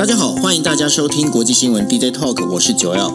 大家好，欢迎大家收听国际新闻 DJ Talk，我是九耀。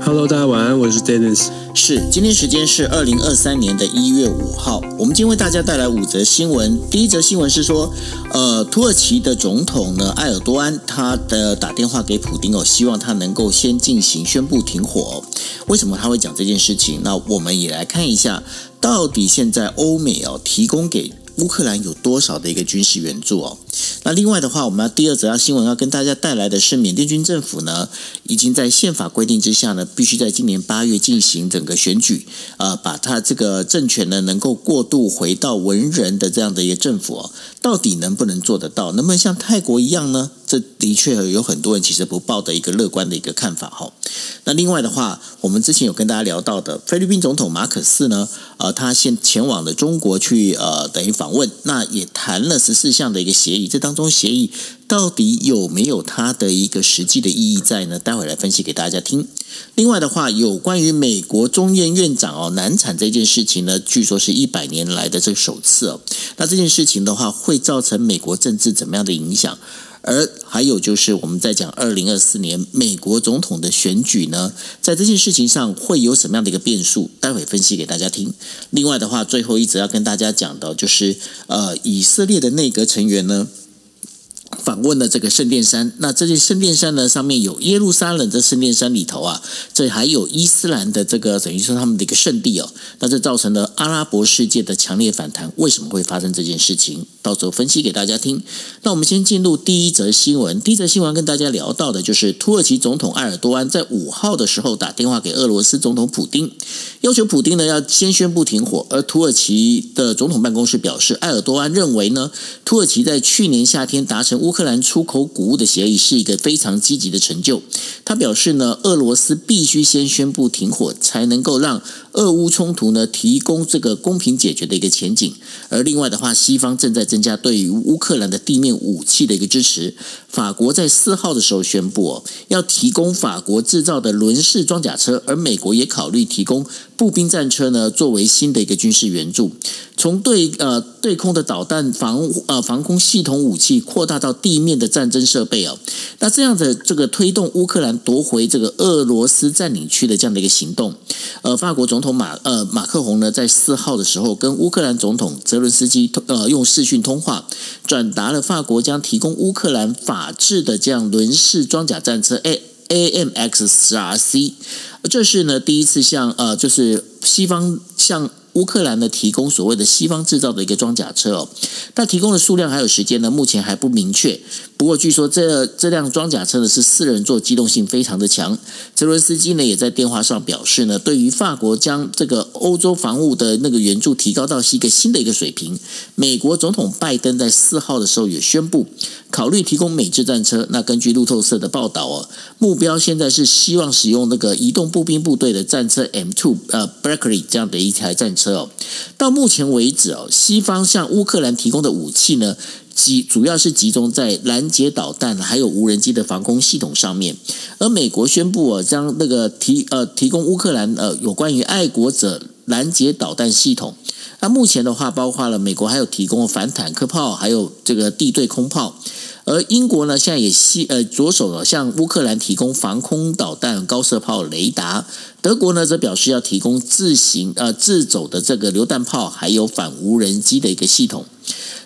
Hello，大家晚安，我是 Dennis。是，今天时间是二零二三年的一月五号，我们今天为大家带来五则新闻。第一则新闻是说，呃，土耳其的总统呢，埃尔多安，他的打电话给普丁哦，希望他能够先进行宣布停火。为什么他会讲这件事情？那我们也来看一下，到底现在欧美哦提供给乌克兰有多少的一个军事援助哦？那另外的话，我们要第二则要新闻要跟大家带来的是，缅甸军政府呢，已经在宪法规定之下呢，必须在今年八月进行整个选举，呃，把他这个政权呢能够过渡回到文人的这样的一个政府哦，到底能不能做得到？能不能像泰国一样呢？这的确有很多人其实不抱的一个乐观的一个看法哈。那另外的话，我们之前有跟大家聊到的菲律宾总统马可斯呢，呃，他现前往了中国去呃等于访问，那也谈了十四项的一个协议，这当中协议到底有没有它的一个实际的意义在呢？待会来分析给大家听。另外的话，有关于美国中院院长哦难产这件事情呢，据说是一百年来的这个首次哦。那这件事情的话，会造成美国政治怎么样的影响？而还有就是我们在讲二零二四年美国总统的选举呢，在这件事情上会有什么样的一个变数？待会分析给大家听。另外的话，最后一直要跟大家讲的，就是呃，以色列的内阁成员呢。访问了这个圣殿山，那这些圣殿山呢，上面有耶路撒冷的圣殿山里头啊，这还有伊斯兰的这个等于说他们的一个圣地哦，那这造成了阿拉伯世界的强烈反弹。为什么会发生这件事情？到时候分析给大家听。那我们先进入第一则新闻。第一则新闻跟大家聊到的就是土耳其总统埃尔多安在五号的时候打电话给俄罗斯总统普丁，要求普丁呢要先宣布停火。而土耳其的总统办公室表示，埃尔多安认为呢，土耳其在去年夏天达成乌克兰出口谷物的协议是一个非常积极的成就。他表示呢，俄罗斯必须先宣布停火，才能够让俄乌冲突呢提供这个公平解决的一个前景。而另外的话，西方正在增加对于乌克兰的地面武器的一个支持。法国在四号的时候宣布哦，要提供法国制造的轮式装甲车，而美国也考虑提供步兵战车呢，作为新的一个军事援助。从对呃对空的导弹防呃防空系统武器扩大到地面的战争设备哦，那这样的这个推动乌克兰夺回这个俄罗斯占领区的这样的一个行动，呃，法国总同马呃马克宏呢，在四号的时候跟乌克兰总统泽伦斯基通呃用视讯通话，转达了法国将提供乌克兰法制的这样轮式装甲战车 A A M X 十 R C，这是呢第一次向呃就是西方向。乌克兰呢提供所谓的西方制造的一个装甲车哦，但提供的数量还有时间呢，目前还不明确。不过据说这这辆装甲车呢是四人座，机动性非常的强。泽伦斯基呢也在电话上表示呢，对于法国将这个欧洲防务的那个援助提高到是一个新的一个水平。美国总统拜登在四号的时候也宣布考虑提供美制战车。那根据路透社的报道哦，目标现在是希望使用那个移动步兵部队的战车 M two 呃 Bradley 这样的一台战。车哦，到目前为止哦，西方向乌克兰提供的武器呢，集主要是集中在拦截导弹还有无人机的防空系统上面。而美国宣布哦，将那个提呃提供乌克兰呃有关于爱国者拦截导弹系统。那目前的话，包括了美国还有提供反坦克炮，还有这个地对空炮。而英国呢，现在也西呃着手了向乌克兰提供防空导弹、高射炮、雷达。德国呢，则表示要提供自行呃自走的这个榴弹炮，还有反无人机的一个系统。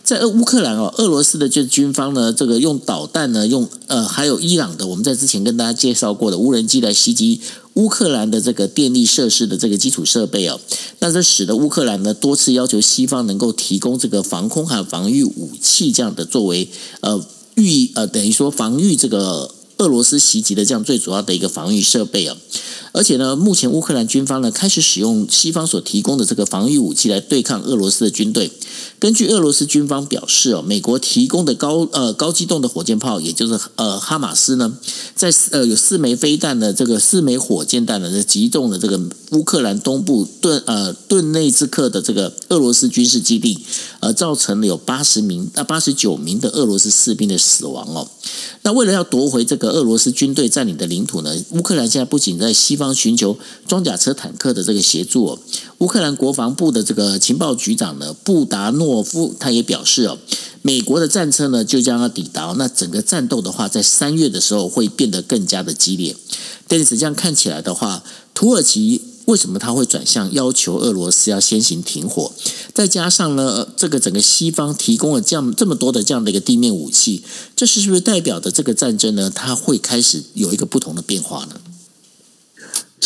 在俄乌克兰哦，俄罗斯的这军方呢，这个用导弹呢，用呃还有伊朗的，我们在之前跟大家介绍过的无人机来袭击乌克兰的这个电力设施的这个基础设备哦。那这使得乌克兰呢多次要求西方能够提供这个防空和防御武器，这样的作为呃。预呃，等于说防御这个俄罗斯袭击的这样最主要的一个防御设备啊，而且呢，目前乌克兰军方呢开始使用西方所提供的这个防御武器来对抗俄罗斯的军队。根据俄罗斯军方表示哦，美国提供的高呃高机动的火箭炮，也就是呃哈马斯呢，在呃有四枚飞弹的这个四枚火箭弹呢，击中了这个乌克兰东部顿呃顿内兹克的这个俄罗斯军事基地，而造成了有八十名啊八十九名的俄罗斯士兵的死亡哦。那为了要夺回这个俄罗斯军队占领的领土呢，乌克兰现在不仅在西方寻求装甲车、坦克的这个协助，乌克兰国防部的这个情报局长呢布达诺夫他也表示哦，美国的战车呢就将要抵达，那整个战斗的话，在三月的时候会变得更加的激烈。但是这样看起来的话，土耳其。为什么他会转向要求俄罗斯要先行停火？再加上呢，这个整个西方提供了这样这么多的这样的一个地面武器，这是不是代表的这个战争呢？它会开始有一个不同的变化呢？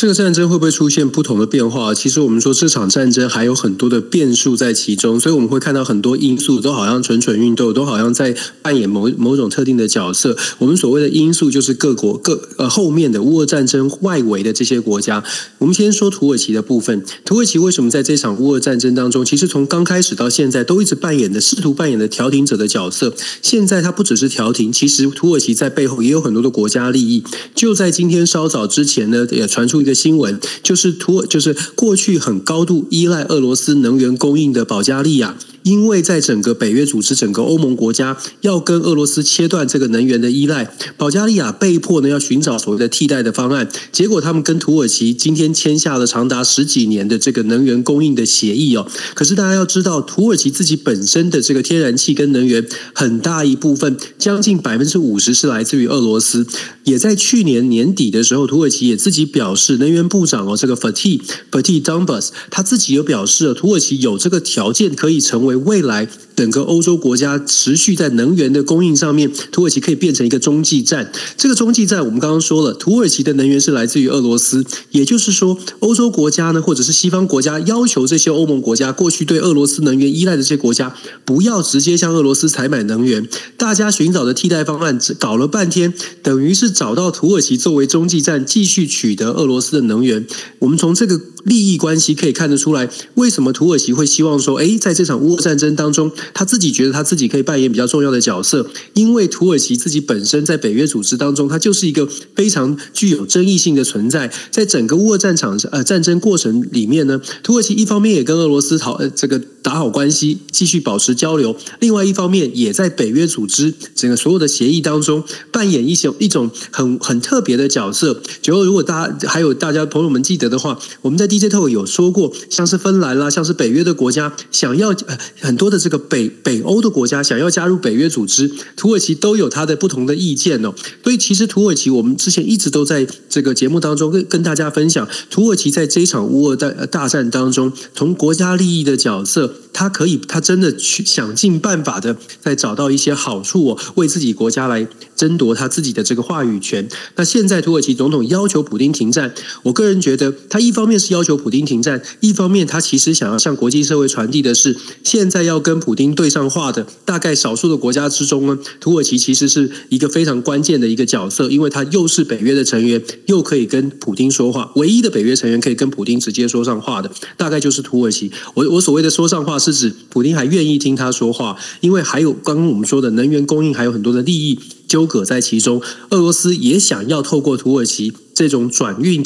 这个战争会不会出现不同的变化？其实我们说这场战争还有很多的变数在其中，所以我们会看到很多因素都好像蠢蠢欲动，都好像在扮演某某种特定的角色。我们所谓的因素就是各国各呃后面的乌俄战争外围的这些国家。我们先说土耳其的部分，土耳其为什么在这场乌俄战争当中，其实从刚开始到现在都一直扮演的试图扮演的调停者的角色。现在它不只是调停，其实土耳其在背后也有很多的国家利益。就在今天稍早之前呢，也传出。的新闻就是土，就是过去很高度依赖俄罗斯能源供应的保加利亚。因为在整个北约组织、整个欧盟国家要跟俄罗斯切断这个能源的依赖，保加利亚被迫呢要寻找所谓的替代的方案。结果他们跟土耳其今天签下了长达十几年的这个能源供应的协议哦。可是大家要知道，土耳其自己本身的这个天然气跟能源很大一部分，将近百分之五十是来自于俄罗斯。也在去年年底的时候，土耳其也自己表示，能源部长哦这个 Fatih Fatih Dumbas 他自己有表示了，土耳其有这个条件可以成为。未来。整个欧洲国家持续在能源的供应上面，土耳其可以变成一个中继站。这个中继站，我们刚刚说了，土耳其的能源是来自于俄罗斯，也就是说，欧洲国家呢，或者是西方国家，要求这些欧盟国家过去对俄罗斯能源依赖的这些国家，不要直接向俄罗斯采买能源。大家寻找的替代方案，搞了半天，等于是找到土耳其作为中继站，继续取得俄罗斯的能源。我们从这个利益关系可以看得出来，为什么土耳其会希望说，哎，在这场乌俄战争当中。他自己觉得他自己可以扮演比较重要的角色，因为土耳其自己本身在北约组织当中，它就是一个非常具有争议性的存在。在整个乌俄战场呃战争过程里面呢，土耳其一方面也跟俄罗斯讨呃这个打好关系，继续保持交流；另外一方面也在北约组织整个所有的协议当中扮演一些一种很很特别的角色。就如果大家还有大家朋友们记得的话，我们在 DJ Talk 有说过，像是芬兰啦，像是北约的国家，想要呃很多的这个北。北北欧的国家想要加入北约组织，土耳其都有他的不同的意见哦。所以其实土耳其，我们之前一直都在这个节目当中跟跟大家分享，土耳其在这一场乌俄大大战当中，从国家利益的角色，他可以他真的去想尽办法的在找到一些好处哦，为自己国家来争夺他自己的这个话语权。那现在土耳其总统要求普京停战，我个人觉得他一方面是要求普京停战，一方面他其实想要向国际社会传递的是，现在要跟普丁对上话的大概少数的国家之中呢，土耳其其实是一个非常关键的一个角色，因为它又是北约的成员，又可以跟普京说话。唯一的北约成员可以跟普京直接说上话的，大概就是土耳其。我我所谓的说上话，是指普京还愿意听他说话，因为还有刚刚我们说的能源供应，还有很多的利益纠葛在其中。俄罗斯也想要透过土耳其这种转运。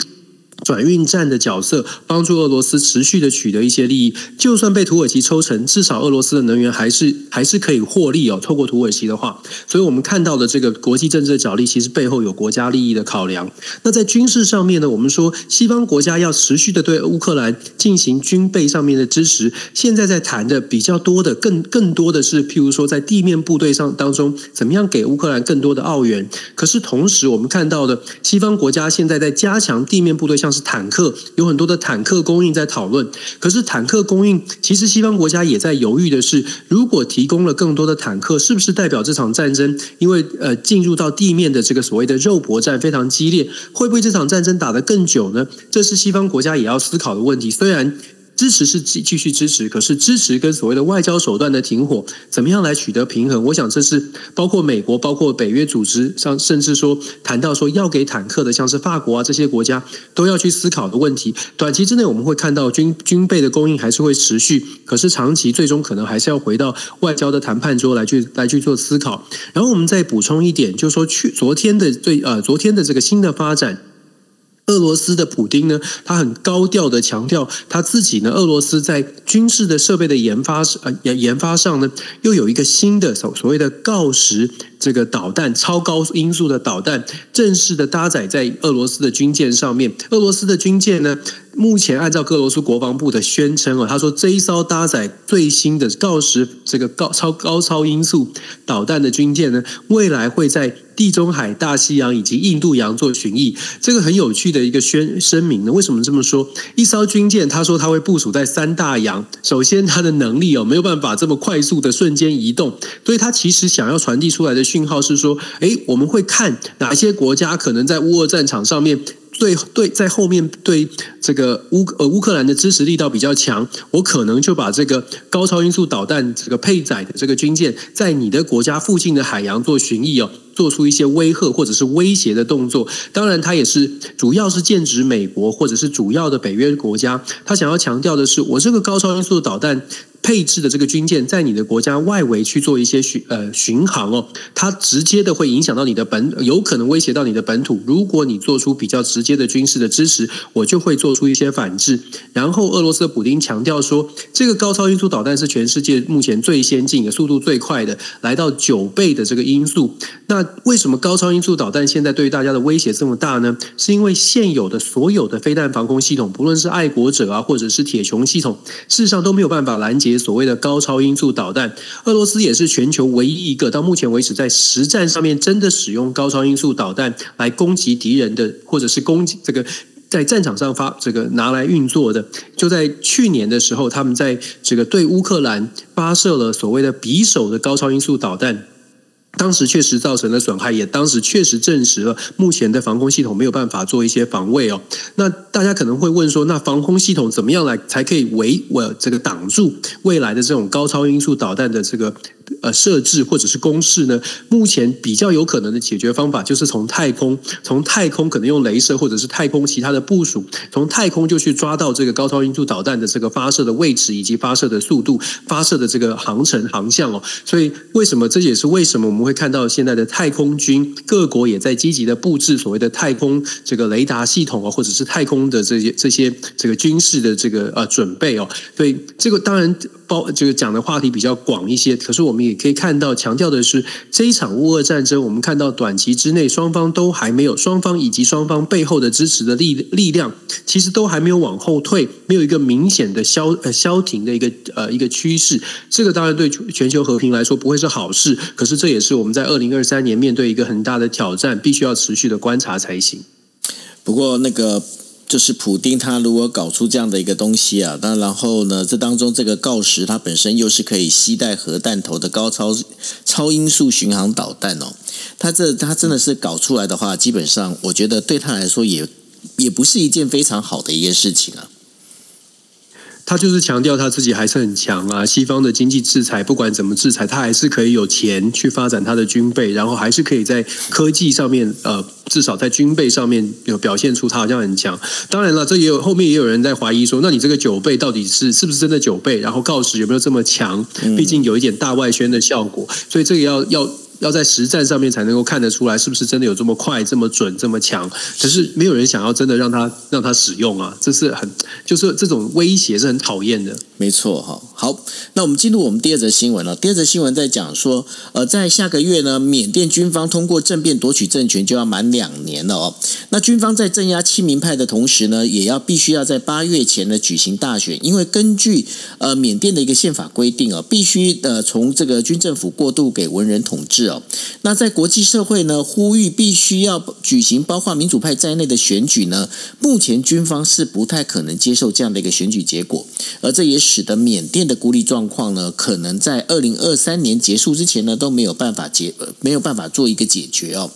转运站的角色，帮助俄罗斯持续的取得一些利益。就算被土耳其抽成，至少俄罗斯的能源还是还是可以获利哦。透过土耳其的话，所以我们看到的这个国际政治的角力，其实背后有国家利益的考量。那在军事上面呢，我们说西方国家要持续的对乌克兰进行军备上面的支持。现在在谈的比较多的，更更多的是，譬如说在地面部队上当中，怎么样给乌克兰更多的澳元。可是同时，我们看到的西方国家现在在加强地面部队，是坦克有很多的坦克供应在讨论，可是坦克供应其实西方国家也在犹豫的是，如果提供了更多的坦克，是不是代表这场战争因为呃进入到地面的这个所谓的肉搏战非常激烈，会不会这场战争打得更久呢？这是西方国家也要思考的问题。虽然。支持是继继续支持，可是支持跟所谓的外交手段的停火，怎么样来取得平衡？我想这是包括美国、包括北约组织像，甚至说谈到说要给坦克的，像是法国啊这些国家都要去思考的问题。短期之内我们会看到军军备的供应还是会持续，可是长期最终可能还是要回到外交的谈判桌来去来去做思考。然后我们再补充一点，就是说去昨天的最呃昨天的这个新的发展。俄罗斯的普丁呢，他很高调的强调他自己呢，俄罗斯在军事的设备的研发呃研研发上呢，又有一个新的所所谓的锆石这个导弹超高音速的导弹，正式的搭载在俄罗斯的军舰上面。俄罗斯的军舰呢，目前按照俄罗斯国防部的宣称啊，他说这一艘搭载最新的锆石这个高超高超音速导弹的军舰呢，未来会在。地中海、大西洋以及印度洋做巡弋，这个很有趣的一个宣声明呢。为什么这么说？一艘军舰，他说他会部署在三大洋。首先，它的能力哦没有办法这么快速的瞬间移动，所以他其实想要传递出来的讯号是说：诶，我们会看哪些国家可能在乌俄战场上面。对对，在后面对这个乌呃乌克兰的支持力道比较强，我可能就把这个高超音速导弹这个配载的这个军舰，在你的国家附近的海洋做巡弋哦，做出一些威吓或者是威胁的动作。当然，它也是主要是剑指美国或者是主要的北约国家。他想要强调的是，我这个高超音速导弹。配置的这个军舰在你的国家外围去做一些巡呃巡航哦，它直接的会影响到你的本，有可能威胁到你的本土。如果你做出比较直接的军事的支持，我就会做出一些反制。然后俄罗斯的普丁强调说，这个高超音速导弹是全世界目前最先进的、速度最快的，来到九倍的这个音速。那为什么高超音速导弹现在对于大家的威胁这么大呢？是因为现有的所有的飞弹防空系统，不论是爱国者啊，或者是铁穹系统，事实上都没有办法拦截。所谓的高超音速导弹，俄罗斯也是全球唯一一个到目前为止在实战上面真的使用高超音速导弹来攻击敌人的，或者是攻击这个在战场上发这个拿来运作的。就在去年的时候，他们在这个对乌克兰发射了所谓的匕首的高超音速导弹。当时确实造成了损害，也当时确实证实了目前的防空系统没有办法做一些防卫哦。那大家可能会问说，那防空系统怎么样来才可以维我这个挡住未来的这种高超音速导弹的这个？呃，设置或者是公式呢？目前比较有可能的解决方法，就是从太空，从太空可能用镭射或者是太空其他的部署，从太空就去抓到这个高超音速导弹的这个发射的位置以及发射的速度、发射的这个航程航向哦。所以，为什么这也是为什么我们会看到现在的太空军各国也在积极的布置所谓的太空这个雷达系统啊，或者是太空的这些这些这个军事的这个呃准备哦。所以，这个当然。包这个讲的话题比较广一些，可是我们也可以看到，强调的是这一场乌俄战争，我们看到短期之内双方都还没有，双方以及双方背后的支持的力力量，其实都还没有往后退，没有一个明显的消呃消停的一个呃一个趋势。这个当然对全球和平来说不会是好事，可是这也是我们在二零二三年面对一个很大的挑战，必须要持续的观察才行。不过那个。就是普丁他如果搞出这样的一个东西啊，那然后呢，这当中这个锆石它本身又是可以携带核弹头的高超超音速巡航导弹哦，他这他真的是搞出来的话，基本上我觉得对他来说也也不是一件非常好的一件事情啊。他就是强调他自己还是很强啊，西方的经济制裁不管怎么制裁，他还是可以有钱去发展他的军备，然后还是可以在科技上面，呃，至少在军备上面有表现出他好像很强。当然了，这也有后面也有人在怀疑说，那你这个九倍到底是是不是真的九倍？然后锆石有没有这么强？毕竟有一点大外宣的效果，所以这个要要。要在实战上面才能够看得出来，是不是真的有这么快、这么准、这么强？可是没有人想要真的让他让他使用啊，这是很就是这种威胁是很讨厌的。没错，哈，好，那我们进入我们第二则新闻了。第二则新闻在讲说，呃，在下个月呢，缅甸军方通过政变夺取政权就要满两年了哦。那军方在镇压亲民派的同时呢，也要必须要在八月前呢举行大选，因为根据呃缅甸的一个宪法规定哦，必须呃从这个军政府过渡给文人统治哦。那在国际社会呢，呼吁必须要举行包括民主派在内的选举呢，目前军方是不太可能接受这样的一个选举结果，而这也使得缅甸的孤立状况呢，可能在二零二三年结束之前呢，都没有办法解，没有办法做一个解决哦。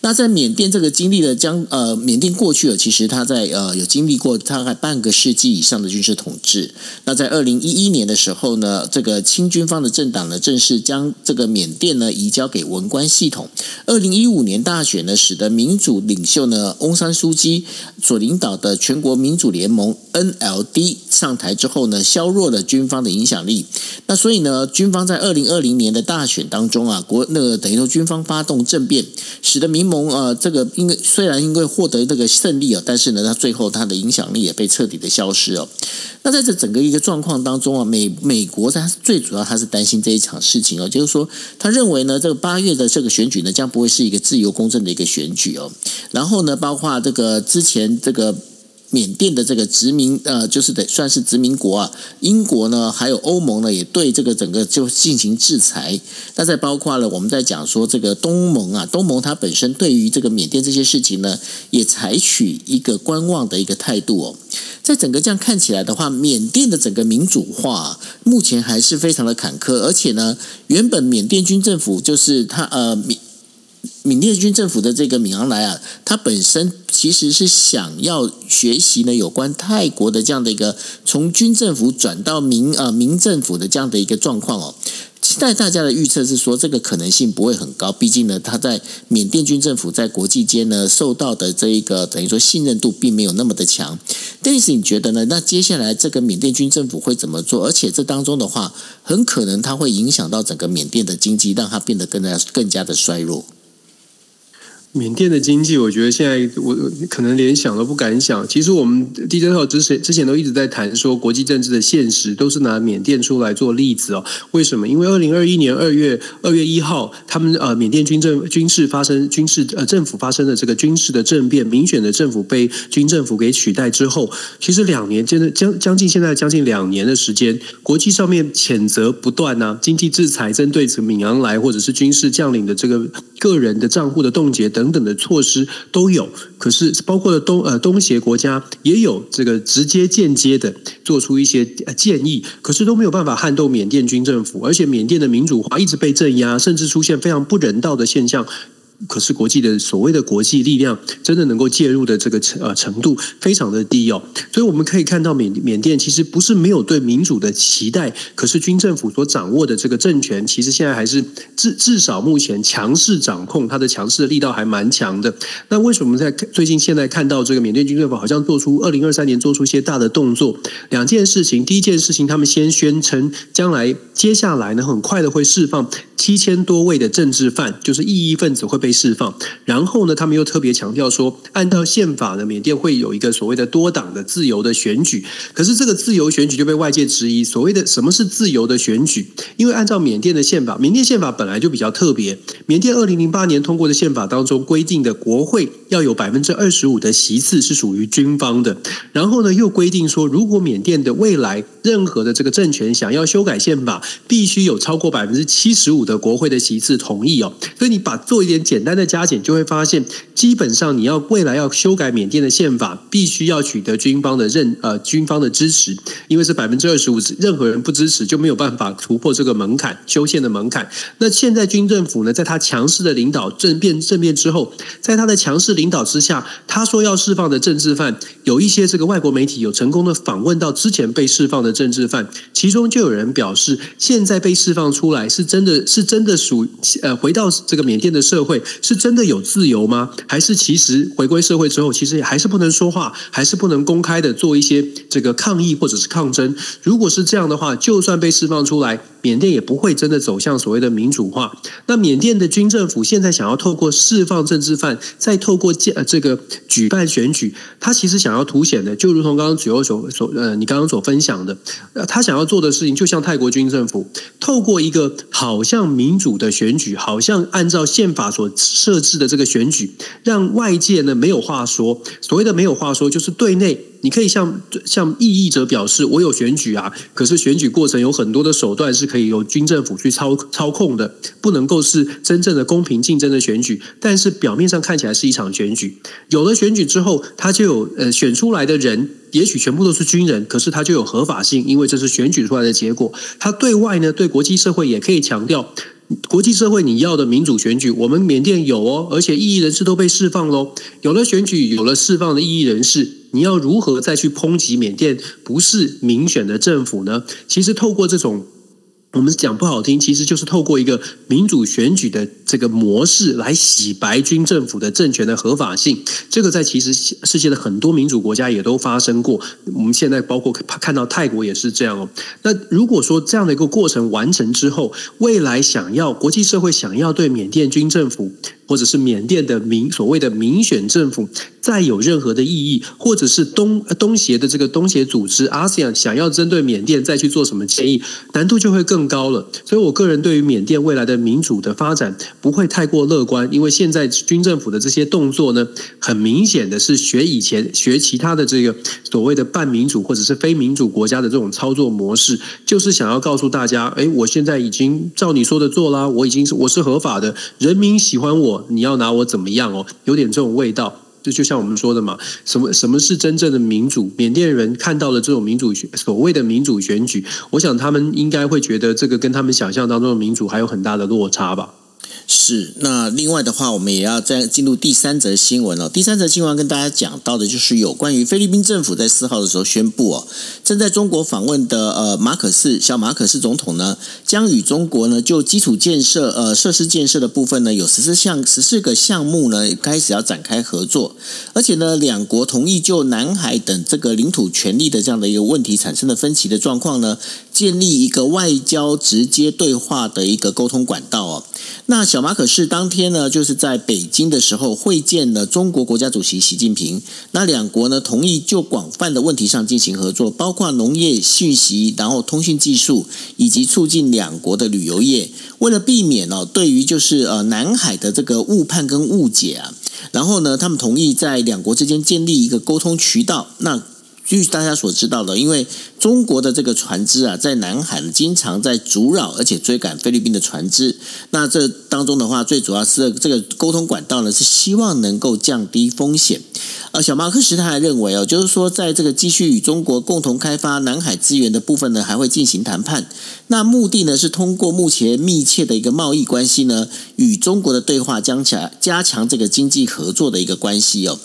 那在缅甸这个经历了将呃，缅甸过去了，其实他在呃有经历过大概半个世纪以上的军事统治。那在二零一一年的时候呢，这个亲军方的政党呢，正式将这个缅甸呢移交给文官系统。二零一五年大选呢，使得民主领袖呢翁山书记所领导的全国民主联盟 NLD 上台之后呢，削弱了军方的影响力。那所以呢，军方在二零二零年的大选当中啊，国那个等于说军方发动政变，使得民盟啊这个因为虽然因为获得这个胜利啊，但是呢，他最后他的影响力也被彻底的消失哦。那在这整个一个状况当中啊，美美国他最主要他是担心这一场事情哦，就是说他认为呢，这个八月的这个选举呢，将不会是一个自由公正的一个选举哦。然后呢，包括这个之前这个。缅甸的这个殖民，呃，就是得算是殖民国啊。英国呢，还有欧盟呢，也对这个整个就进行制裁。那再包括了我们在讲说这个东盟啊，东盟它本身对于这个缅甸这些事情呢，也采取一个观望的一个态度哦。在整个这样看起来的话，缅甸的整个民主化目前还是非常的坎坷，而且呢，原本缅甸军政府就是他呃缅。缅甸军政府的这个敏昂莱啊，他本身其实是想要学习呢有关泰国的这样的一个从军政府转到民呃民政府的这样的一个状况哦。现在大家的预测是说，这个可能性不会很高，毕竟呢，他在缅甸军政府在国际间呢受到的这一个等于说信任度并没有那么的强。但是你觉得呢？那接下来这个缅甸军政府会怎么做？而且这当中的话，很可能它会影响到整个缅甸的经济，让它变得更加更加的衰弱。缅甸的经济，我觉得现在我可能连想都不敢想。其实我们 DJ 号之前之前都一直在谈说国际政治的现实，都是拿缅甸出来做例子哦。为什么？因为二零二一年二月二月一号，他们呃缅甸军政军事发生军事呃政府发生的这个军事的政变，民选的政府被军政府给取代之后，其实两年真的将将近现在将近两年的时间，国际上面谴责不断呐，经济制裁针对这闽昂来或者是军事将领的这个个人的账户的冻结等。等等的措施都有，可是包括东呃东协国家也有这个直接间接的做出一些建议，可是都没有办法撼动缅甸军政府，而且缅甸的民主化一直被镇压，甚至出现非常不人道的现象。可是国际的所谓的国际力量，真的能够介入的这个程呃程度非常的低哦，所以我们可以看到缅缅甸其实不是没有对民主的期待，可是军政府所掌握的这个政权，其实现在还是至至少目前强势掌控，它的强势的力道还蛮强的。那为什么在最近现在看到这个缅甸军政府好像做出二零二三年做出一些大的动作？两件事情，第一件事情，他们先宣称将来接下来呢，很快的会释放七千多位的政治犯，就是异议分子会。被释放，然后呢，他们又特别强调说，按照宪法呢，缅甸会有一个所谓的多党的自由的选举。可是这个自由选举就被外界质疑，所谓的什么是自由的选举？因为按照缅甸的宪法，缅甸宪法本来就比较特别。缅甸二零零八年通过的宪法当中规定的，国会要有百分之二十五的席次是属于军方的。然后呢，又规定说，如果缅甸的未来任何的这个政权想要修改宪法，必须有超过百分之七十五的国会的席次同意哦。所以你把做一点简。单的加减就会发现，基本上你要未来要修改缅甸的宪法，必须要取得军方的认呃军方的支持，因为是百分之二十五，任何人不支持就没有办法突破这个门槛修宪的门槛。那现在军政府呢，在他强势的领导政变政变之后，在他的强势领导之下，他说要释放的政治犯，有一些这个外国媒体有成功的访问到之前被释放的政治犯，其中就有人表示，现在被释放出来是真的是真的属呃回到这个缅甸的社会。是真的有自由吗？还是其实回归社会之后，其实还是不能说话，还是不能公开的做一些这个抗议或者是抗争？如果是这样的话，就算被释放出来，缅甸也不会真的走向所谓的民主化。那缅甸的军政府现在想要透过释放政治犯，再透过建这个举办选举，他其实想要凸显的，就如同刚刚左右所所呃，你刚刚所分享的，他想要做的事情，就像泰国军政府透过一个好像民主的选举，好像按照宪法所。设置的这个选举，让外界呢没有话说。所谓的没有话说，就是对内你可以向向异议者表示，我有选举啊。可是选举过程有很多的手段是可以由军政府去操操控的，不能够是真正的公平竞争的选举。但是表面上看起来是一场选举。有了选举之后，他就有呃选出来的人，也许全部都是军人，可是他就有合法性，因为这是选举出来的结果。他对外呢，对国际社会也可以强调。国际社会，你要的民主选举，我们缅甸有哦，而且异议人士都被释放喽。有了选举，有了释放的异议人士，你要如何再去抨击缅甸不是民选的政府呢？其实透过这种，我们讲不好听，其实就是透过一个民主选举的这。个模式来洗白军政府的政权的合法性，这个在其实世界的很多民主国家也都发生过。我们现在包括看到泰国也是这样哦。那如果说这样的一个过程完成之后，未来想要国际社会想要对缅甸军政府。或者是缅甸的民所谓的民选政府再有任何的意义，或者是东东协的这个东协组织 ASEAN 想要针对缅甸再去做什么建议，难度就会更高了。所以我个人对于缅甸未来的民主的发展不会太过乐观，因为现在军政府的这些动作呢，很明显的是学以前学其他的这个所谓的半民主或者是非民主国家的这种操作模式，就是想要告诉大家，哎，我现在已经照你说的做啦，我已经是我是合法的，人民喜欢我。你要拿我怎么样哦？有点这种味道，就就像我们说的嘛，什么什么是真正的民主？缅甸人看到了这种民主所谓的民主选举，我想他们应该会觉得这个跟他们想象当中的民主还有很大的落差吧。是，那另外的话，我们也要再进入第三则新闻了。第三则新闻跟大家讲到的，就是有关于菲律宾政府在四号的时候宣布哦，正在中国访问的呃马可斯小马可斯总统呢，将与中国呢就基础建设呃设施建设的部分呢，有十四项十四个项目呢开始要展开合作，而且呢两国同意就南海等这个领土权利的这样的一个问题产生的分歧的状况呢，建立一个外交直接对话的一个沟通管道哦。那小马可是当天呢，就是在北京的时候会见了中国国家主席习近平。那两国呢同意就广泛的问题上进行合作，包括农业、信息，然后通讯技术，以及促进两国的旅游业。为了避免哦，对于就是呃南海的这个误判跟误解啊，然后呢，他们同意在两国之间建立一个沟通渠道。那据大家所知道的，因为中国的这个船只啊，在南海经常在阻扰而且追赶菲律宾的船只。那这当中的话，最主要是这个沟通管道呢，是希望能够降低风险。呃，小马克什他还认为哦，就是说，在这个继续与中国共同开发南海资源的部分呢，还会进行谈判。那目的呢，是通过目前密切的一个贸易关系呢，与中国的对话，加强加强这个经济合作的一个关系哦。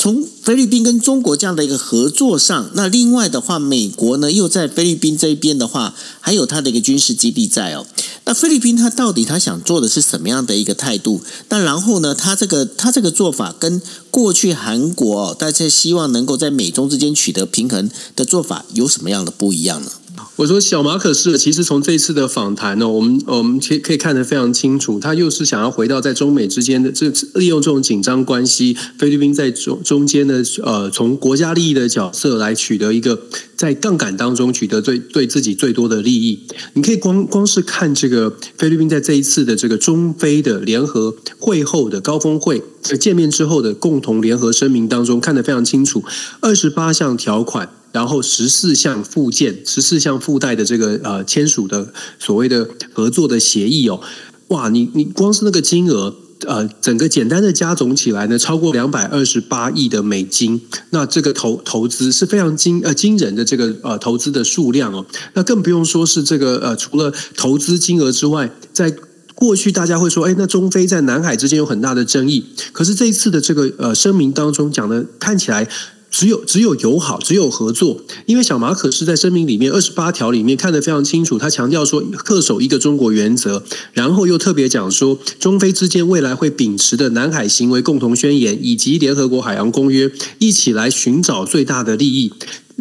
从菲律宾跟中国这样的一个合作上，那另外的话，美国呢又在菲律宾这边的话，还有它的一个军事基地在哦。那菲律宾它到底它想做的是什么样的一个态度？那然后呢，它这个它这个做法跟过去韩国哦大家希望能够在美中之间取得平衡的做法有什么样的不一样呢？我说小马可是，其实从这次的访谈呢，我们我们可可以看得非常清楚，他又是想要回到在中美之间的这利用这种紧张关系，菲律宾在中中间的呃，从国家利益的角色来取得一个在杠杆当中取得最对自己最多的利益。你可以光光是看这个菲律宾在这一次的这个中非的联合会后的高峰会见面之后的共同联合声明当中，看得非常清楚，二十八项条款。然后十四项附件、十四项附带的这个呃签署的所谓的合作的协议哦，哇，你你光是那个金额呃，整个简单的加总起来呢，超过两百二十八亿的美金，那这个投投资是非常惊呃惊人的这个呃投资的数量哦，那更不用说是这个呃除了投资金额之外，在过去大家会说，哎，那中非在南海之间有很大的争议，可是这一次的这个呃声明当中讲的看起来。只有只有友好，只有合作。因为小马可是在声明里面二十八条里面看得非常清楚，他强调说恪守一个中国原则，然后又特别讲说中非之间未来会秉持的南海行为共同宣言以及联合国海洋公约，一起来寻找最大的利益。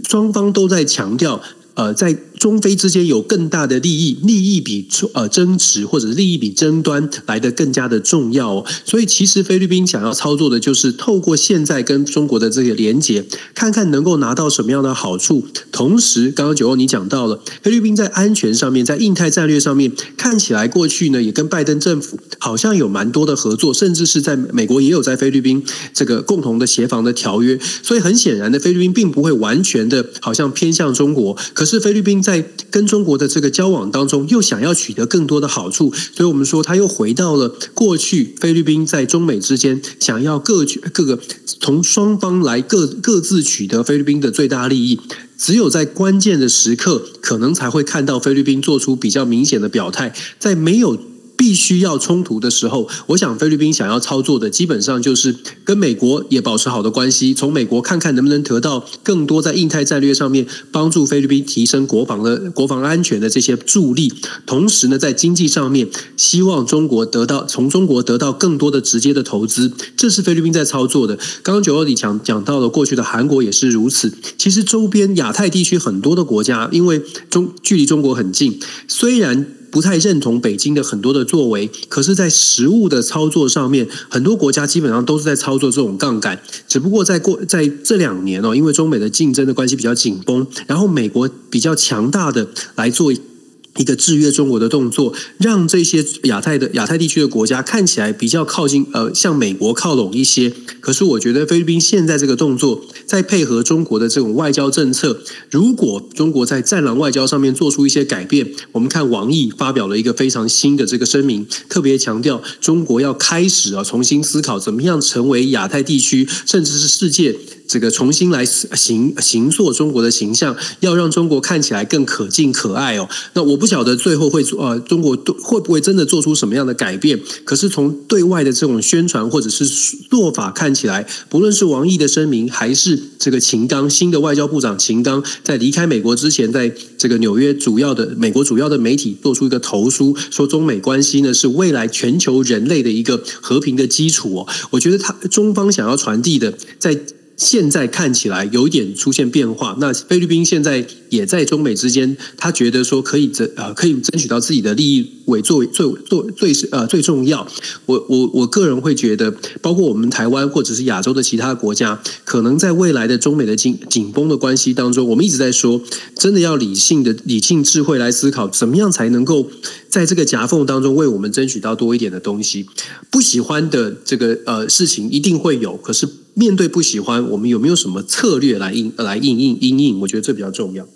双方都在强调。呃，在中非之间有更大的利益，利益比呃争执或者利益比争端来的更加的重要。所以，其实菲律宾想要操作的就是透过现在跟中国的这个连结，看看能够拿到什么样的好处。同时，刚刚九欧你讲到了菲律宾在安全上面，在印太战略上面，看起来过去呢也跟拜登政府好像有蛮多的合作，甚至是在美国也有在菲律宾这个共同的协防的条约。所以，很显然的，菲律宾并不会完全的好像偏向中国，可。是菲律宾在跟中国的这个交往当中，又想要取得更多的好处，所以我们说他又回到了过去菲律宾在中美之间想要各各个从双方来各各自取得菲律宾的最大利益，只有在关键的时刻，可能才会看到菲律宾做出比较明显的表态，在没有。必须要冲突的时候，我想菲律宾想要操作的基本上就是跟美国也保持好的关系，从美国看看能不能得到更多在印太战略上面帮助菲律宾提升国防的国防安全的这些助力，同时呢，在经济上面希望中国得到从中国得到更多的直接的投资，这是菲律宾在操作的。刚刚九二里讲讲到了过去的韩国也是如此，其实周边亚太地区很多的国家，因为中距离中国很近，虽然。不太认同北京的很多的作为，可是，在实物的操作上面，很多国家基本上都是在操作这种杠杆。只不过在过在这两年哦，因为中美的竞争的关系比较紧绷，然后美国比较强大的来做。一个制约中国的动作，让这些亚太的亚太地区的国家看起来比较靠近，呃，向美国靠拢一些。可是，我觉得菲律宾现在这个动作，在配合中国的这种外交政策，如果中国在战狼外交上面做出一些改变，我们看王毅发表了一个非常新的这个声明，特别强调中国要开始啊重新思考怎么样成为亚太地区甚至是世界。这个重新来形形塑中国的形象，要让中国看起来更可敬可爱哦。那我不晓得最后会呃，中国会不会真的做出什么样的改变？可是从对外的这种宣传或者是做法看起来，不论是王毅的声明，还是这个秦刚新的外交部长秦刚在离开美国之前，在这个纽约主要的美国主要的媒体做出一个投书，说中美关系呢是未来全球人类的一个和平的基础哦。我觉得他中方想要传递的在。现在看起来有一点出现变化，那菲律宾现在也在中美之间，他觉得说可以争呃可以争取到自己的利益为作为最最最呃最重要。我我我个人会觉得，包括我们台湾或者是亚洲的其他国家，可能在未来的中美的紧紧绷的关系当中，我们一直在说，真的要理性的理性智慧来思考，怎么样才能够在这个夹缝当中为我们争取到多一点的东西。不喜欢的这个呃事情一定会有，可是。面对不喜欢，我们有没有什么策略来应来应应应应？我觉得这比较重要。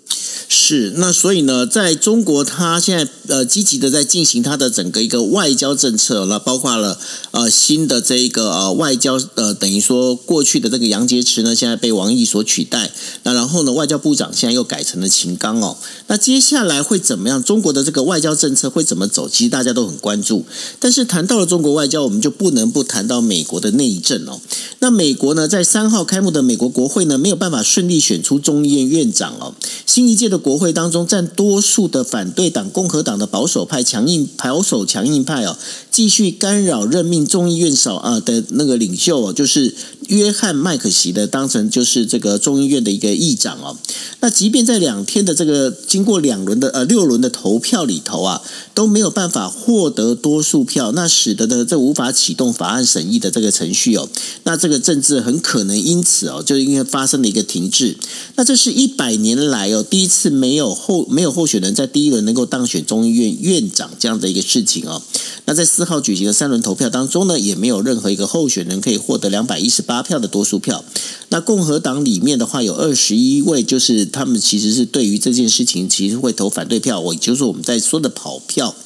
是，那所以呢，在中国，他现在呃积极的在进行他的整个一个外交政策，那包括了呃新的这一个呃外交呃等于说过去的这个杨洁篪呢，现在被王毅所取代，那然后呢，外交部长现在又改成了秦刚哦，那接下来会怎么样？中国的这个外交政策会怎么走？其实大家都很关注。但是谈到了中国外交，我们就不能不谈到美国的内政哦。那美国呢，在三号开幕的美国国会呢，没有办法顺利选出众议院院长哦，新一届的。国会当中占多数的反对党共和党的保守派强硬保守强硬派哦，继续干扰任命众议院少啊的那个领袖，就是约翰麦克席的当成就是这个众议院的一个议长哦。那即便在两天的这个经过两轮的呃六轮的投票里头啊，都没有办法获得多数票，那使得呢这无法启动法案审议的这个程序哦。那这个政治很可能因此哦，就因为发生了一个停滞。那这是一百年来哦第一次。没有候没有候选人在第一轮能够当选众议院院长这样的一个事情哦。那在四四号举行的三轮投票当中呢，也没有任何一个候选人可以获得两百一十八票的多数票。那共和党里面的话，有二十一位，就是他们其实是对于这件事情其实会投反对票，我就是我们在说的跑票。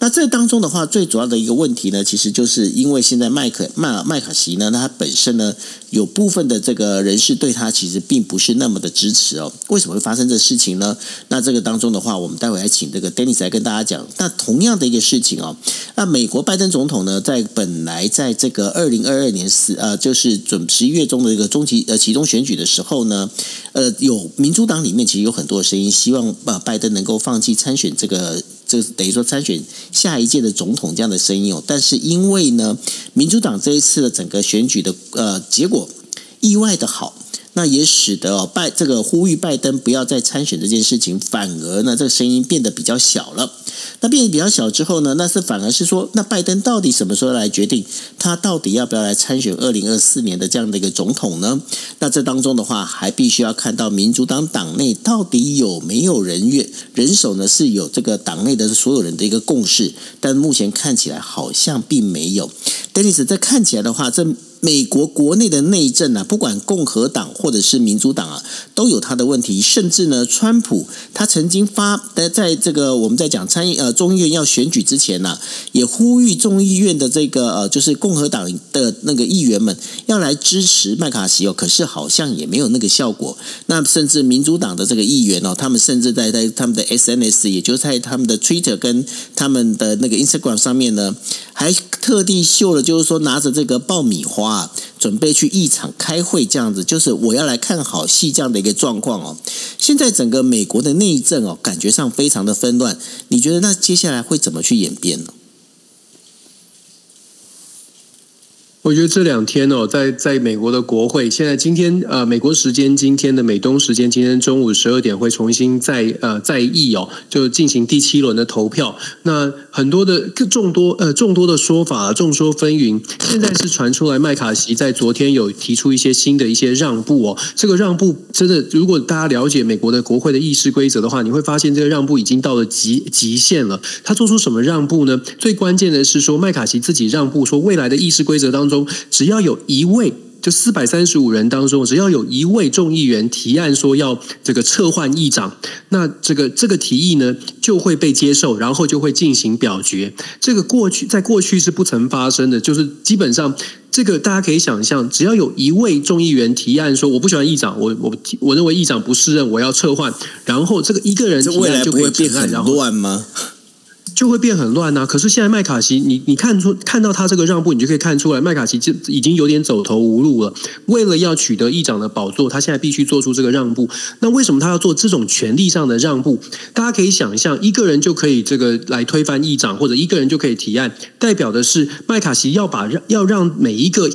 那这当中的话，最主要的一个问题呢，其实就是因为现在麦克麦麦卡锡呢，他本身呢有部分的这个人士对他其实并不是那么的支持哦。为什么会发生这事情呢？那这个当中的话，我们待会来请这个 Dennis 来跟大家讲。那同样的一个事情哦，那美国拜登总统呢，在本来在这个二零二二年十呃，就是准十一月中的一个中期呃其中选举的时候呢，呃，有民主党里面其实有很多的声音，希望呃拜登能够放弃参选这个。就等于说参选下一届的总统这样的声音哦，但是因为呢，民主党这一次的整个选举的呃结果意外的好。那也使得哦拜这个呼吁拜登不要再参选这件事情，反而呢这个声音变得比较小了。那变得比较小之后呢，那是反而是说，那拜登到底什么时候来决定他到底要不要来参选二零二四年的这样的一个总统呢？那这当中的话，还必须要看到民主党党内到底有没有人愿人手呢？是有这个党内的所有人的一个共识，但目前看起来好像并没有。Dennis，在看起来的话，这。美国国内的内政啊，不管共和党或者是民主党啊，都有他的问题。甚至呢，川普他曾经发在，在这个我们在讲参议呃众议院要选举之前呢，也呼吁众议院的这个呃，就是共和党的那个议员们要来支持麦卡锡哦。可是好像也没有那个效果。那甚至民主党的这个议员哦，他们甚至在在他们的 SNS，也就是在他们的 Twitter 跟他们的那个 Instagram 上面呢，还特地秀了，就是说拿着这个爆米花，准备去一场开会，这样子，就是我要来看好戏这样的一个状况哦。现在整个美国的内政哦，感觉上非常的纷乱，你觉得那接下来会怎么去演变呢？我觉得这两天哦，在在美国的国会，现在今天呃，美国时间今天的美东时间今天中午十二点会重新再呃再议哦，就进行第七轮的投票。那很多的众多呃众多的说法众说纷纭，现在是传出来麦卡锡在昨天有提出一些新的一些让步哦。这个让步真的，如果大家了解美国的国会的议事规则的话，你会发现这个让步已经到了极极限了。他做出什么让步呢？最关键的是说麦卡锡自己让步，说未来的议事规则当中。只要有一位，就四百三十五人当中，只要有一位众议员提案说要这个撤换议长，那这个这个提议呢就会被接受，然后就会进行表决。这个过去在过去是不曾发生的，就是基本上这个大家可以想象，只要有一位众议员提案说我不喜欢议长，我我我认为议长不适任，我要撤换，然后这个一个人提案就会变很乱吗？就会变很乱呐。可是现在麦卡锡，你你看出看到他这个让步，你就可以看出来，麦卡锡就已经有点走投无路了。为了要取得议长的宝座，他现在必须做出这个让步。那为什么他要做这种权力上的让步？大家可以想象，一个人就可以这个来推翻议长，或者一个人就可以提案，代表的是麦卡锡要把让要让每一个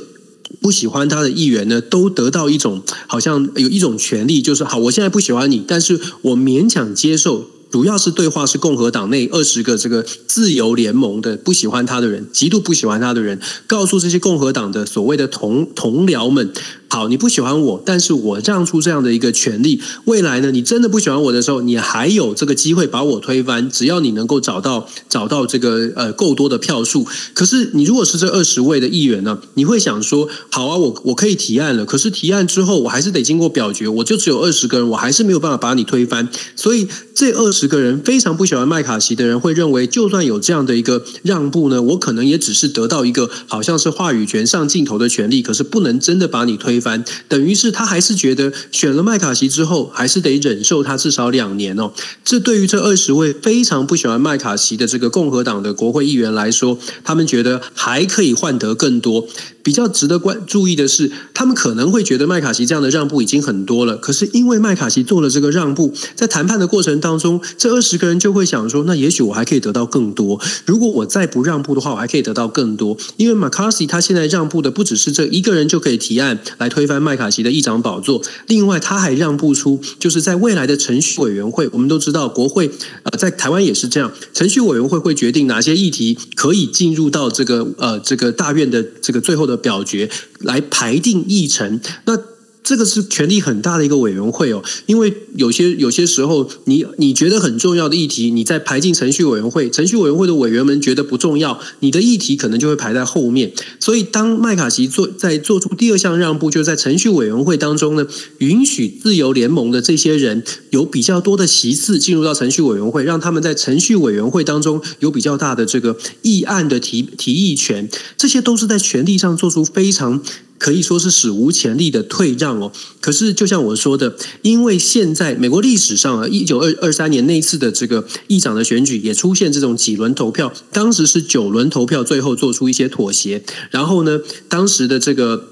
不喜欢他的议员呢，都得到一种好像有一种权利，就是好，我现在不喜欢你，但是我勉强接受。主要是对话是共和党内二十个这个自由联盟的不喜欢他的人，极度不喜欢他的人，告诉这些共和党的所谓的同同僚们。好，你不喜欢我，但是我让出这样的一个权利，未来呢，你真的不喜欢我的时候，你还有这个机会把我推翻，只要你能够找到找到这个呃够多的票数。可是你如果是这二十位的议员呢，你会想说，好啊，我我可以提案了，可是提案之后我还是得经过表决，我就只有二十个人，我还是没有办法把你推翻。所以这二十个人非常不喜欢麦卡锡的人会认为，就算有这样的一个让步呢，我可能也只是得到一个好像是话语权上镜头的权利，可是不能真的把你推。翻等于是他还是觉得选了麦卡锡之后，还是得忍受他至少两年哦。这对于这二十位非常不喜欢麦卡锡的这个共和党的国会议员来说，他们觉得还可以换得更多。比较值得关注意的是，他们可能会觉得麦卡锡这样的让步已经很多了。可是因为麦卡锡做了这个让步，在谈判的过程当中，这二十个人就会想说：那也许我还可以得到更多。如果我再不让步的话，我还可以得到更多。因为麦卡锡他现在让步的不只是这一个人就可以提案来。推翻麦卡锡的议长宝座，另外他还让步出，就是在未来的程序委员会，我们都知道国会呃，在台湾也是这样，程序委员会会决定哪些议题可以进入到这个呃这个大院的这个最后的表决来排定议程。那这个是权力很大的一个委员会哦，因为有些有些时候，你你觉得很重要的议题，你在排进程序委员会，程序委员会的委员们觉得不重要，你的议题可能就会排在后面。所以，当麦卡锡做在做出第二项让步，就是在程序委员会当中呢，允许自由联盟的这些人有比较多的席次进入到程序委员会，让他们在程序委员会当中有比较大的这个议案的提提议权，这些都是在权力上做出非常。可以说是史无前例的退让哦。可是，就像我说的，因为现在美国历史上啊，一九二二三年那次的这个议长的选举也出现这种几轮投票，当时是九轮投票，最后做出一些妥协。然后呢，当时的这个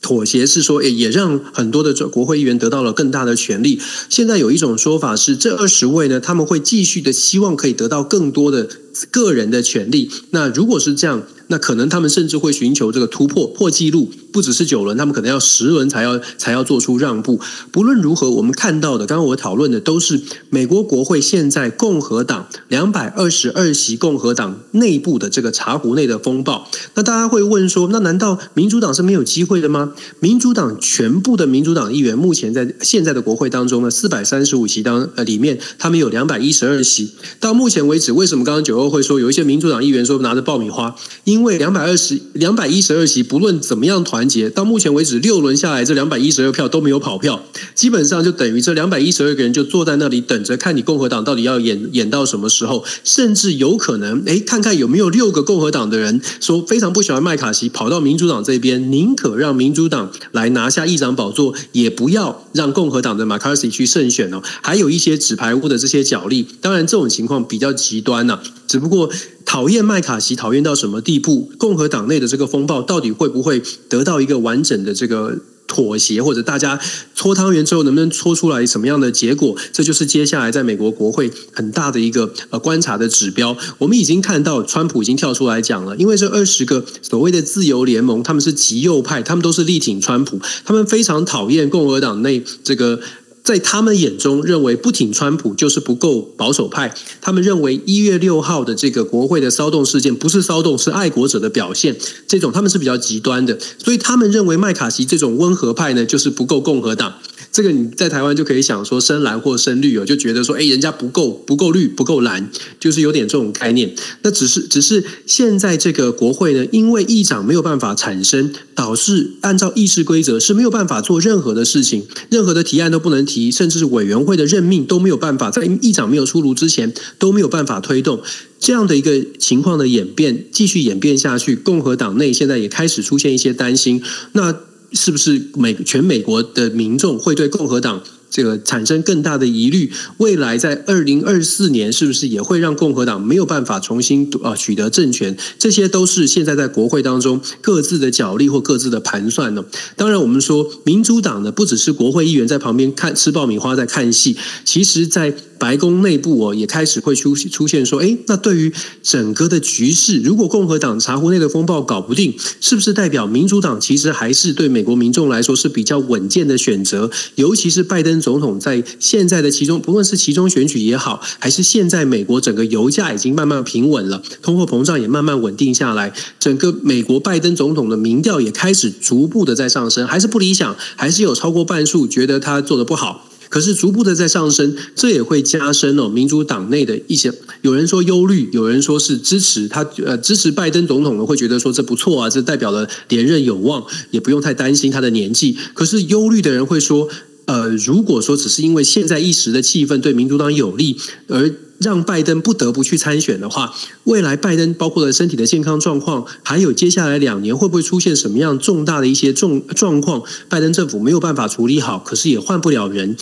妥协是说，也也让很多的国会议员得到了更大的权利。现在有一种说法是，这二十位呢，他们会继续的希望可以得到更多的个人的权利。那如果是这样。那可能他们甚至会寻求这个突破破纪录，不只是九轮，他们可能要十轮才要才要做出让步。不论如何，我们看到的，刚刚我讨论的都是美国国会现在共和党两百二十二席共和党内部的这个茶壶内的风暴。那大家会问说，那难道民主党是没有机会的吗？民主党全部的民主党议员目前在现在的国会当中呢，四百三十五席当呃里面，他们有两百一十二席。到目前为止，为什么刚刚九二会说有一些民主党议员说拿着爆米花？因为两百二十、两百一十二席，不论怎么样团结。到目前为止，六轮下来，这两百一十二票都没有跑票，基本上就等于这两百一十二个人就坐在那里等着看你共和党到底要演演到什么时候，甚至有可能，哎，看看有没有六个共和党的人说非常不喜欢麦卡锡，跑到民主党这边，宁可让民主党来拿下议长宝座，也不要让共和党的马卡锡去胜选哦。还有一些纸牌屋的这些角力，当然这种情况比较极端呢。只不过讨厌麦卡锡，讨厌到什么地步？共和党内的这个风暴到底会不会得到一个完整的这个妥协，或者大家搓汤圆之后能不能搓出来什么样的结果？这就是接下来在美国国会很大的一个呃观察的指标。我们已经看到，川普已经跳出来讲了，因为这二十个所谓的自由联盟，他们是极右派，他们都是力挺川普，他们非常讨厌共和党内这个。在他们眼中，认为不挺川普就是不够保守派。他们认为一月六号的这个国会的骚动事件不是骚动，是爱国者的表现。这种他们是比较极端的，所以他们认为麦卡锡这种温和派呢，就是不够共和党。这个你在台湾就可以想说深蓝或深绿哦，就觉得说，哎，人家不够不够绿不够蓝，就是有点这种概念。那只是只是现在这个国会呢，因为议长没有办法产生，导致按照议事规则是没有办法做任何的事情，任何的提案都不能提，甚至是委员会的任命都没有办法在议长没有出炉之前都没有办法推动这样的一个情况的演变，继续演变下去，共和党内现在也开始出现一些担心。那是不是美全美国的民众会对共和党这个产生更大的疑虑？未来在二零二四年，是不是也会让共和党没有办法重新啊取得政权？这些都是现在在国会当中各自的角力或各自的盘算呢。当然，我们说民主党呢，不只是国会议员在旁边看吃爆米花在看戏，其实在。白宫内部哦，也开始会出出现说，哎，那对于整个的局势，如果共和党茶壶内的风暴搞不定，是不是代表民主党其实还是对美国民众来说是比较稳健的选择？尤其是拜登总统在现在的其中，不论是其中选举也好，还是现在美国整个油价已经慢慢平稳了，通货膨胀也慢慢稳定下来，整个美国拜登总统的民调也开始逐步的在上升，还是不理想，还是有超过半数觉得他做的不好。可是逐步的在上升，这也会加深哦民主党内的一些有人说忧虑，有人说是支持他呃支持拜登总统的会觉得说这不错啊，这代表了连任有望，也不用太担心他的年纪。可是忧虑的人会说，呃，如果说只是因为现在一时的气氛对民主党有利而。让拜登不得不去参选的话，未来拜登包括了身体的健康状况，还有接下来两年会不会出现什么样重大的一些重状况，拜登政府没有办法处理好，可是也换不了人。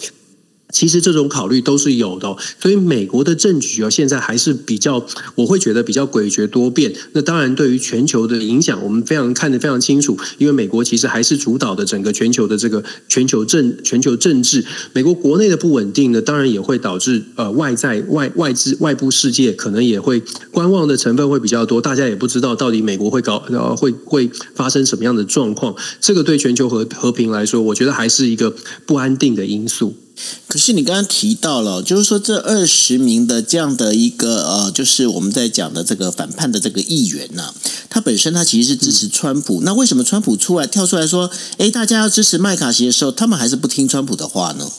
其实这种考虑都是有的，所以美国的政局啊，现在还是比较，我会觉得比较诡谲多变。那当然，对于全球的影响，我们非常看得非常清楚，因为美国其实还是主导的整个全球的这个全球政全球政治。美国国内的不稳定呢，当然也会导致呃外在外外资外部世界可能也会观望的成分会比较多。大家也不知道到底美国会搞呃会会发生什么样的状况。这个对全球和和平来说，我觉得还是一个不安定的因素。可是你刚刚提到了，就是说这二十名的这样的一个呃，就是我们在讲的这个反叛的这个议员呢，他本身他其实是支持川普。那为什么川普出来跳出来说，哎，大家要支持麦卡锡的时候，他们还是不听川普的话呢？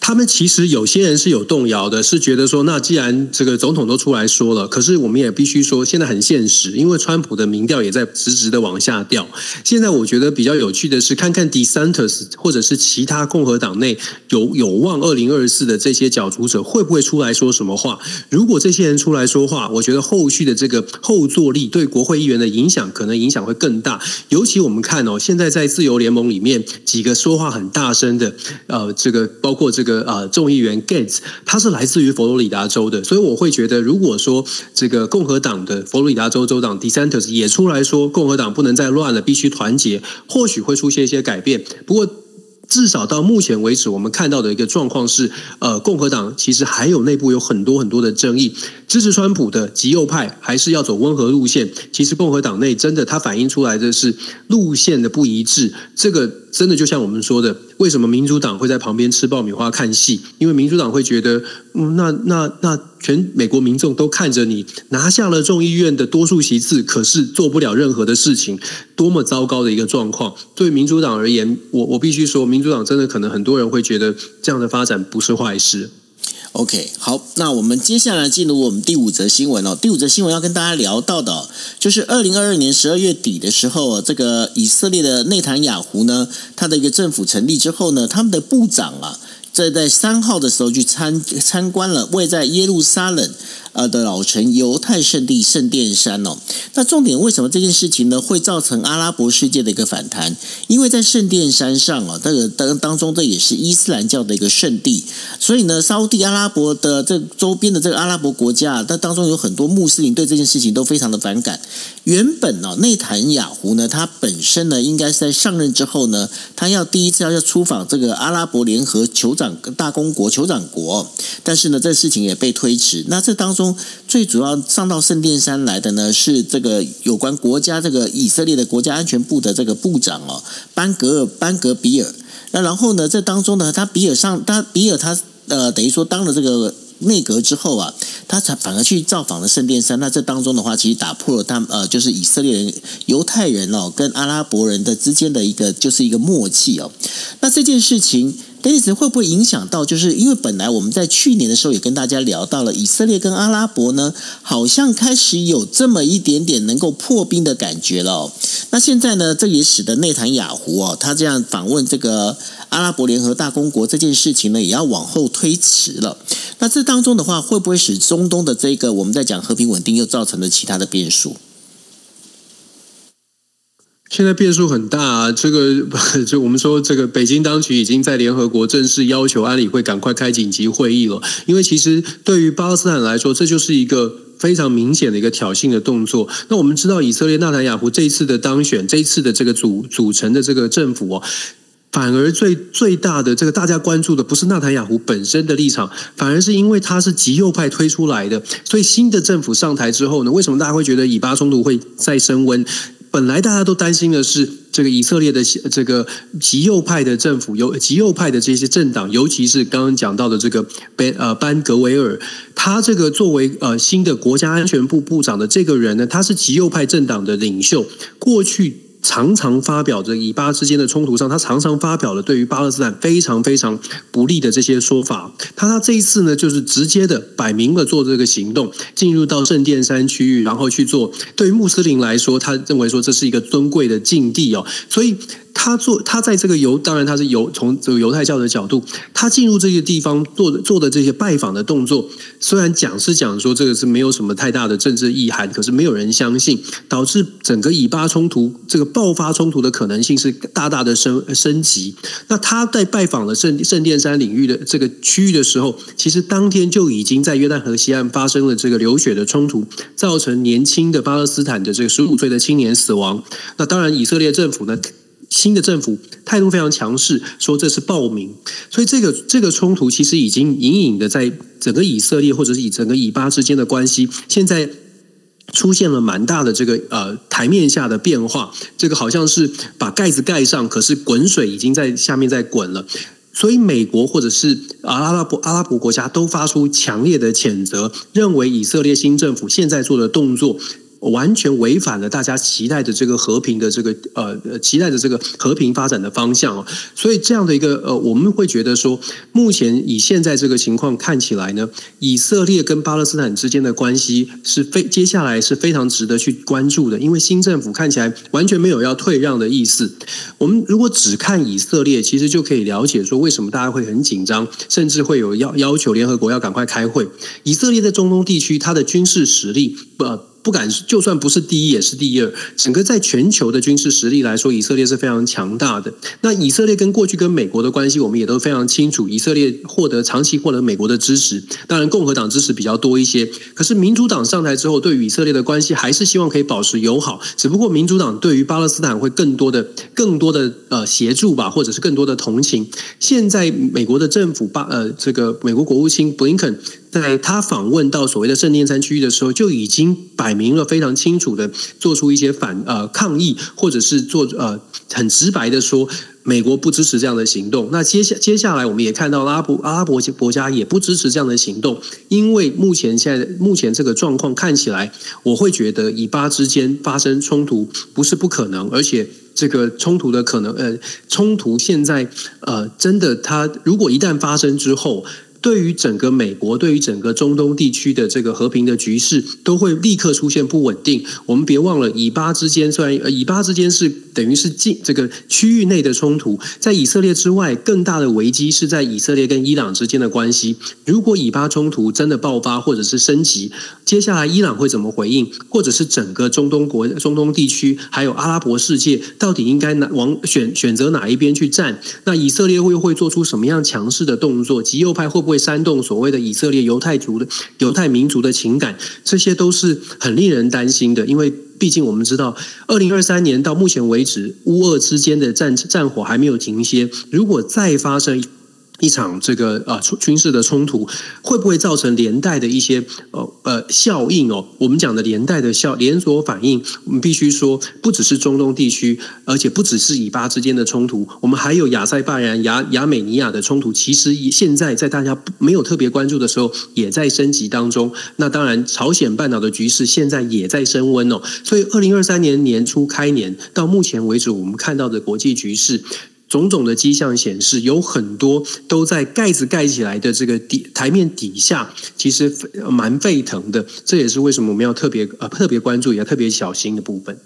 他们其实有些人是有动摇的，是觉得说，那既然这个总统都出来说了，可是我们也必须说，现在很现实，因为川普的民调也在直直的往下掉。现在我觉得比较有趣的是，看看 DeSantis 或者是其他共和党内有有望二零二四的这些角逐者会不会出来说什么话？如果这些人出来说话，我觉得后续的这个后坐力对国会议员的影响，可能影响会更大。尤其我们看哦，现在在自由联盟里面几个说话很大声的，呃，这个包括这。个呃，众议员 Gates，他是来自于佛罗里达州的，所以我会觉得，如果说这个共和党的佛罗里达州州长 DeSantis 也出来说，共和党不能再乱了，必须团结，或许会出现一些改变。不过，至少到目前为止，我们看到的一个状况是，呃，共和党其实还有内部有很多很多的争议，支持川普的极右派还是要走温和路线。其实共和党内真的，它反映出来的是路线的不一致，这个。真的就像我们说的，为什么民主党会在旁边吃爆米花看戏？因为民主党会觉得，嗯，那那那全美国民众都看着你拿下了众议院的多数席次，可是做不了任何的事情，多么糟糕的一个状况！对民主党而言，我我必须说，民主党真的可能很多人会觉得这样的发展不是坏事。OK，好，那我们接下来进入我们第五则新闻哦。第五则新闻要跟大家聊到的，就是二零二二年十二月底的时候，这个以色列的内塔雅胡呢，他的一个政府成立之后呢，他们的部长啊，在在三号的时候去参参观了位在耶路撒冷。呃的老城犹太圣地圣殿山哦，那重点为什么这件事情呢会造成阿拉伯世界的一个反弹？因为在圣殿山上哦，这个当当中这也是伊斯兰教的一个圣地，所以呢，沙地阿拉伯的这周边的这个阿拉伯国家，它当中有很多穆斯林对这件事情都非常的反感。原本呢，内塔尼亚胡呢，他本身呢，应该是在上任之后呢，他要第一次要要出访这个阿拉伯联合酋长大公国酋长国，但是呢，这事情也被推迟。那这当中。最主要上到圣殿山来的呢，是这个有关国家这个以色列的国家安全部的这个部长哦，班格尔班格比尔。那然后呢，这当中呢，他比尔上他比尔他呃，等于说当了这个内阁之后啊，他才反而去造访了圣殿山。那这当中的话，其实打破了他呃，就是以色列人犹太人哦跟阿拉伯人的之间的一个就是一个默契哦。那这件事情。因此会不会影响到？就是因为本来我们在去年的时候也跟大家聊到了，以色列跟阿拉伯呢，好像开始有这么一点点能够破冰的感觉了。那现在呢，这也使得内塔雅胡哦，他这样访问这个阿拉伯联合大公国这件事情呢，也要往后推迟了。那这当中的话，会不会使中东的这个我们在讲和平稳定，又造成了其他的变数？现在变数很大，啊，这个 就我们说，这个北京当局已经在联合国正式要求安理会赶快开紧急会议了。因为其实对于巴勒斯坦来说，这就是一个非常明显的一个挑衅的动作。那我们知道，以色列纳坦雅胡这一次的当选，这一次的这个组组成的这个政府哦，反而最最大的这个大家关注的不是纳坦雅胡本身的立场，反而是因为他是极右派推出来的。所以新的政府上台之后呢，为什么大家会觉得以巴冲突会再升温？本来大家都担心的是，这个以色列的这个极右派的政府，有极右派的这些政党，尤其是刚刚讲到的这个班呃班格维尔，他这个作为呃新的国家安全部部长的这个人呢，他是极右派政党的领袖，过去。常常发表着以巴之间的冲突上，他常常发表了对于巴勒斯坦非常非常不利的这些说法。他他这一次呢，就是直接的摆明了做这个行动，进入到圣殿山区域，然后去做。对于穆斯林来说，他认为说这是一个尊贵的境地哦，所以。他做他在这个犹，当然他是犹从这个犹太教的角度，他进入这些地方做的做的这些拜访的动作，虽然讲是讲说这个是没有什么太大的政治意涵，可是没有人相信，导致整个以巴冲突这个爆发冲突的可能性是大大的升升级。那他在拜访了圣圣殿山领域的这个区域的时候，其实当天就已经在约旦河西岸发生了这个流血的冲突，造成年轻的巴勒斯坦的这个十五岁的青年死亡。那当然，以色列政府呢？新的政府态度非常强势，说这是暴民，所以这个这个冲突其实已经隐隐的在整个以色列或者是以整个以巴之间的关系，现在出现了蛮大的这个呃台面下的变化。这个好像是把盖子盖上，可是滚水已经在下面在滚了。所以美国或者是阿拉伯阿拉伯国家都发出强烈的谴责，认为以色列新政府现在做的动作。完全违反了大家期待的这个和平的这个呃期待的这个和平发展的方向哦，所以这样的一个呃，我们会觉得说，目前以现在这个情况看起来呢，以色列跟巴勒斯坦之间的关系是非接下来是非常值得去关注的，因为新政府看起来完全没有要退让的意思。我们如果只看以色列，其实就可以了解说，为什么大家会很紧张，甚至会有要要求联合国要赶快开会。以色列在中东地区，它的军事实力呃。不敢，就算不是第一，也是第二。整个在全球的军事实力来说，以色列是非常强大的。那以色列跟过去跟美国的关系，我们也都非常清楚。以色列获得长期获得美国的支持，当然共和党支持比较多一些。可是民主党上台之后，对于以色列的关系还是希望可以保持友好。只不过民主党对于巴勒斯坦会更多的、更多的呃协助吧，或者是更多的同情。现在美国的政府巴呃这个美国国务卿布林肯。在他访问到所谓的圣殿山区域的时候，就已经摆明了非常清楚的做出一些反呃抗议，或者是做呃很直白的说，美国不支持这样的行动。那接下接下来，我们也看到阿拉伯阿拉伯国家也不支持这样的行动，因为目前现在目前这个状况看起来，我会觉得以巴之间发生冲突不是不可能，而且这个冲突的可能呃冲突现在呃真的它如果一旦发生之后。对于整个美国，对于整个中东地区的这个和平的局势，都会立刻出现不稳定。我们别忘了，以巴之间虽然以巴之间是等于是近这个区域内的冲突，在以色列之外，更大的危机是在以色列跟伊朗之间的关系。如果以巴冲突真的爆发或者是升级，接下来伊朗会怎么回应？或者是整个中东国、中东地区，还有阿拉伯世界，到底应该哪往选选择哪一边去站？那以色列会会做出什么样强势的动作？极右派会不会会煽动所谓的以色列犹太族的犹太民族的情感？这些都是很令人担心的，因为毕竟我们知道，二零二三年到目前为止，乌俄之间的战战火还没有停歇。如果再发生，一场这个啊军事的冲突会不会造成连带的一些呃呃效应哦？我们讲的连带的效连锁反应，我们必须说不只是中东地区，而且不只是以巴之间的冲突，我们还有亚塞拜然、亚亚美尼亚的冲突。其实现在在大家没有特别关注的时候，也在升级当中。那当然，朝鲜半岛的局势现在也在升温哦。所以，二零二三年年初开年到目前为止，我们看到的国际局势。种种的迹象显示，有很多都在盖子盖起来的这个底台面底下，其实蛮沸腾的。这也是为什么我们要特别呃特别关注，也要特别小心的部分。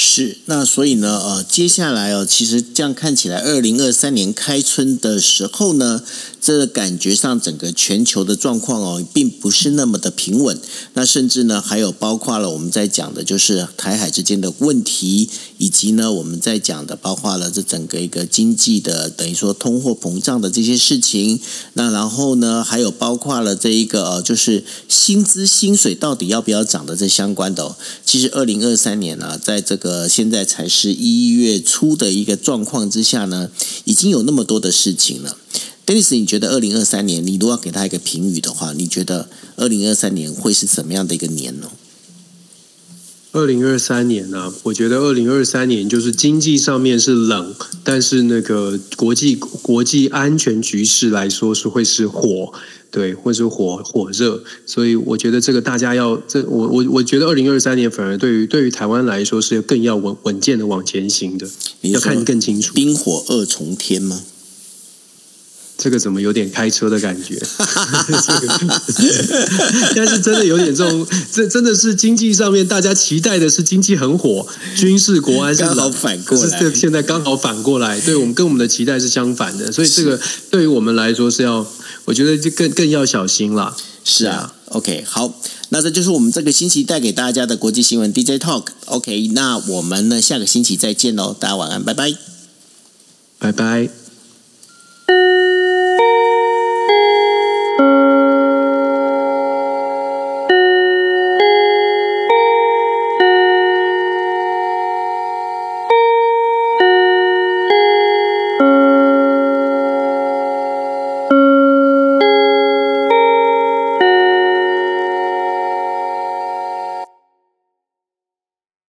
是，那所以呢，呃，接下来哦，其实这样看起来，二零二三年开春的时候呢，这感觉上整个全球的状况哦，并不是那么的平稳。那甚至呢，还有包括了我们在讲的，就是台海之间的问题，以及呢，我们在讲的，包括了这整个一个经济的，等于说通货膨胀的这些事情。那然后呢，还有包括了这一个，呃，就是薪资薪水到底要不要涨的这相关的。哦。其实二零二三年呢，在这个呃，现在才是一月初的一个状况之下呢，已经有那么多的事情了。Dennis，你觉得二零二三年，你如果要给他一个评语的话，你觉得二零二三年会是怎么样的一个年呢？二零二三年呢，我觉得二零二三年就是经济上面是冷，但是那个国际国际安全局势来说是会是火。对，会是火火热，所以我觉得这个大家要这我我我觉得二零二三年反而对于对于台湾来说是更要稳稳健的往前行的，要看更清楚。冰火二重天吗？这个怎么有点开车的感觉？但是真的有点这种，这真的是经济上面大家期待的是经济很火，军事国安是老反过来，现在刚好反过来，对我们跟我们的期待是相反的，所以这个对于我们来说是要。我觉得就更更要小心了。是啊，OK，好，那这就是我们这个星期带给大家的国际新闻 DJ Talk。OK，那我们呢下个星期再见喽，大家晚安，拜拜，拜拜。